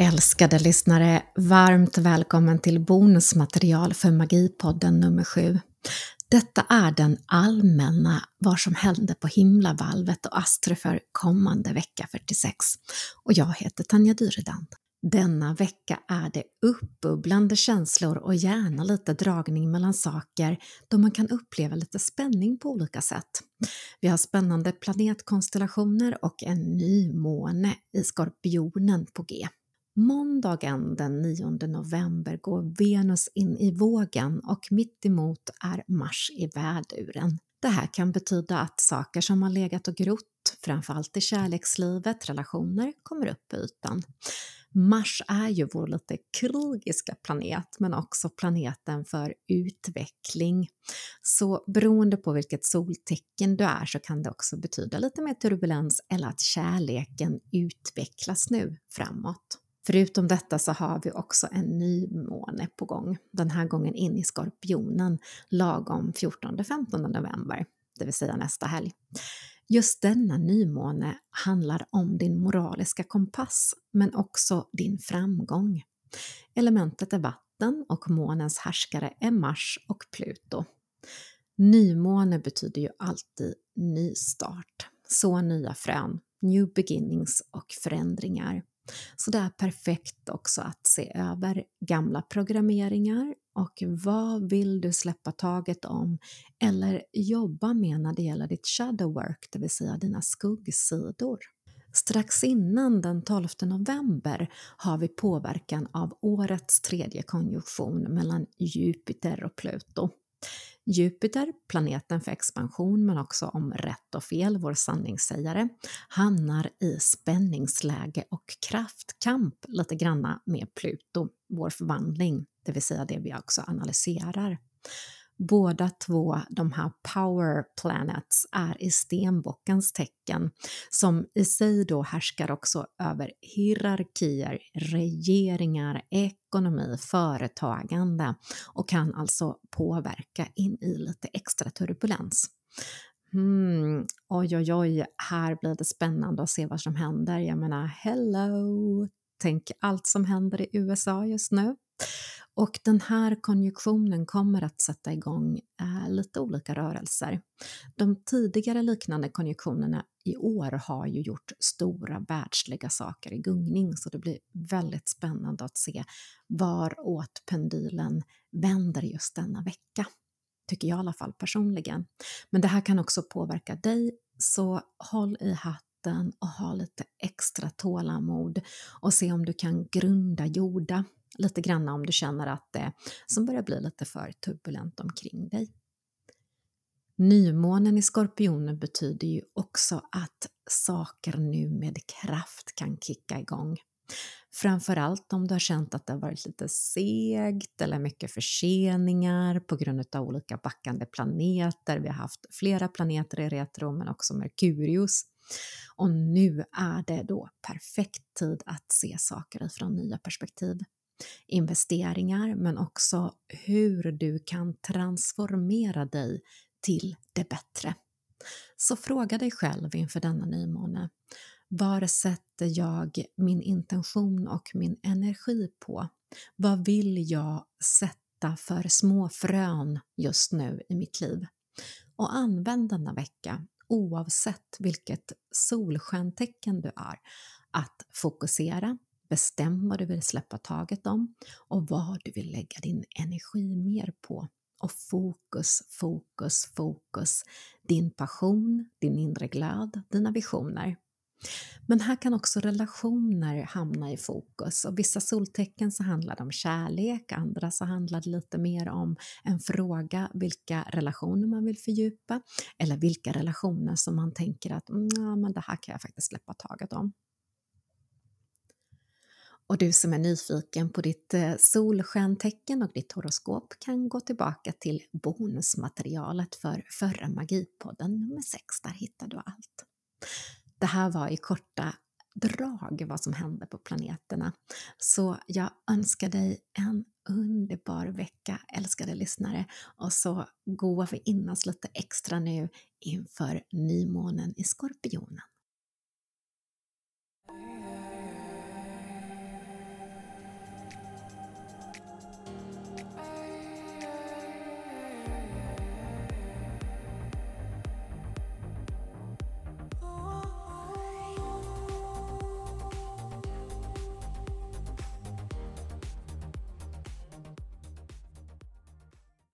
Älskade lyssnare, varmt välkommen till bonusmaterial för Magipodden nummer 7. Detta är den allmänna vad som hände på himlavalvet och Astro för kommande vecka 46. Och jag heter Tanja Dyredand. Denna vecka är det uppbubblande känslor och gärna lite dragning mellan saker då man kan uppleva lite spänning på olika sätt. Vi har spännande planetkonstellationer och en ny måne i Skorpionen på G. Måndagen den 9 november går Venus in i vågen och mitt emot är Mars i väduren. Det här kan betyda att saker som har legat och grott, framförallt i kärlekslivet, relationer, kommer upp på ytan. Mars är ju vår lite krigiska planet men också planeten för utveckling. Så beroende på vilket soltecken du är så kan det också betyda lite mer turbulens eller att kärleken utvecklas nu framåt. Förutom detta så har vi också en ny måne på gång, den här gången in i Skorpionen lagom 14-15 november, det vill säga nästa helg. Just denna nymåne handlar om din moraliska kompass, men också din framgång. Elementet är vatten och månens härskare är Mars och Pluto. Nymåne betyder ju alltid nystart, så nya frön, new beginnings och förändringar. Så det är perfekt också att se över gamla programmeringar och vad vill du släppa taget om eller jobba med när det gäller ditt shadow work, det vill säga dina skuggsidor. Strax innan den 12 november har vi påverkan av årets tredje konjunktion mellan Jupiter och Pluto. Jupiter, planeten för expansion men också om rätt och fel, vår sanningssägare, hamnar i spänningsläge och kraftkamp lite granna med Pluto, vår förvandling, det vill säga det vi också analyserar. Båda två, de här power planets, är i stenbockens tecken som i sig då härskar också över hierarkier, regeringar, ekonomi, företagande och kan alltså påverka in i lite extra turbulens. Hmm, oj, oj, oj, här blir det spännande att se vad som händer. Jag menar, hello! Tänk allt som händer i USA just nu. Och den här konjunktionen kommer att sätta igång eh, lite olika rörelser. De tidigare liknande konjunktionerna i år har ju gjort stora världsliga saker i gungning så det blir väldigt spännande att se varåt pendylen vänder just denna vecka. Tycker jag i alla fall personligen. Men det här kan också påverka dig så håll i hatten och ha lite extra tålamod och se om du kan grunda jorda lite grann om du känner att det som börjar bli lite för turbulent omkring dig. Nymånen i Skorpionen betyder ju också att saker nu med kraft kan kicka igång. Framförallt om du har känt att det har varit lite segt eller mycket förseningar på grund av olika backande planeter. Vi har haft flera planeter i retro men också Merkurius. Och nu är det då perfekt tid att se saker ifrån nya perspektiv investeringar men också hur du kan transformera dig till det bättre. Så fråga dig själv inför denna nymåne. Var sätter jag min intention och min energi på? Vad vill jag sätta för små frön just nu i mitt liv? Och använd denna vecka, oavsett vilket solstjärntecken du är, att fokusera, Bestäm vad du vill släppa taget om och vad du vill lägga din energi mer på. Och fokus, fokus, fokus. Din passion, din inre glöd, dina visioner. Men här kan också relationer hamna i fokus och vissa soltecken så handlar det om kärlek, andra så handlar det lite mer om en fråga vilka relationer man vill fördjupa eller vilka relationer som man tänker att mm, men det här kan jag faktiskt släppa taget om. Och du som är nyfiken på ditt eh, solstjärntecken och ditt horoskop kan gå tillbaka till bonusmaterialet för förra Magipodden nummer 6. Där hittar du allt. Det här var i korta drag vad som hände på planeterna. Så jag önskar dig en underbar vecka, älskade lyssnare. Och så går vi in oss lite extra nu inför nymånen i Skorpionen.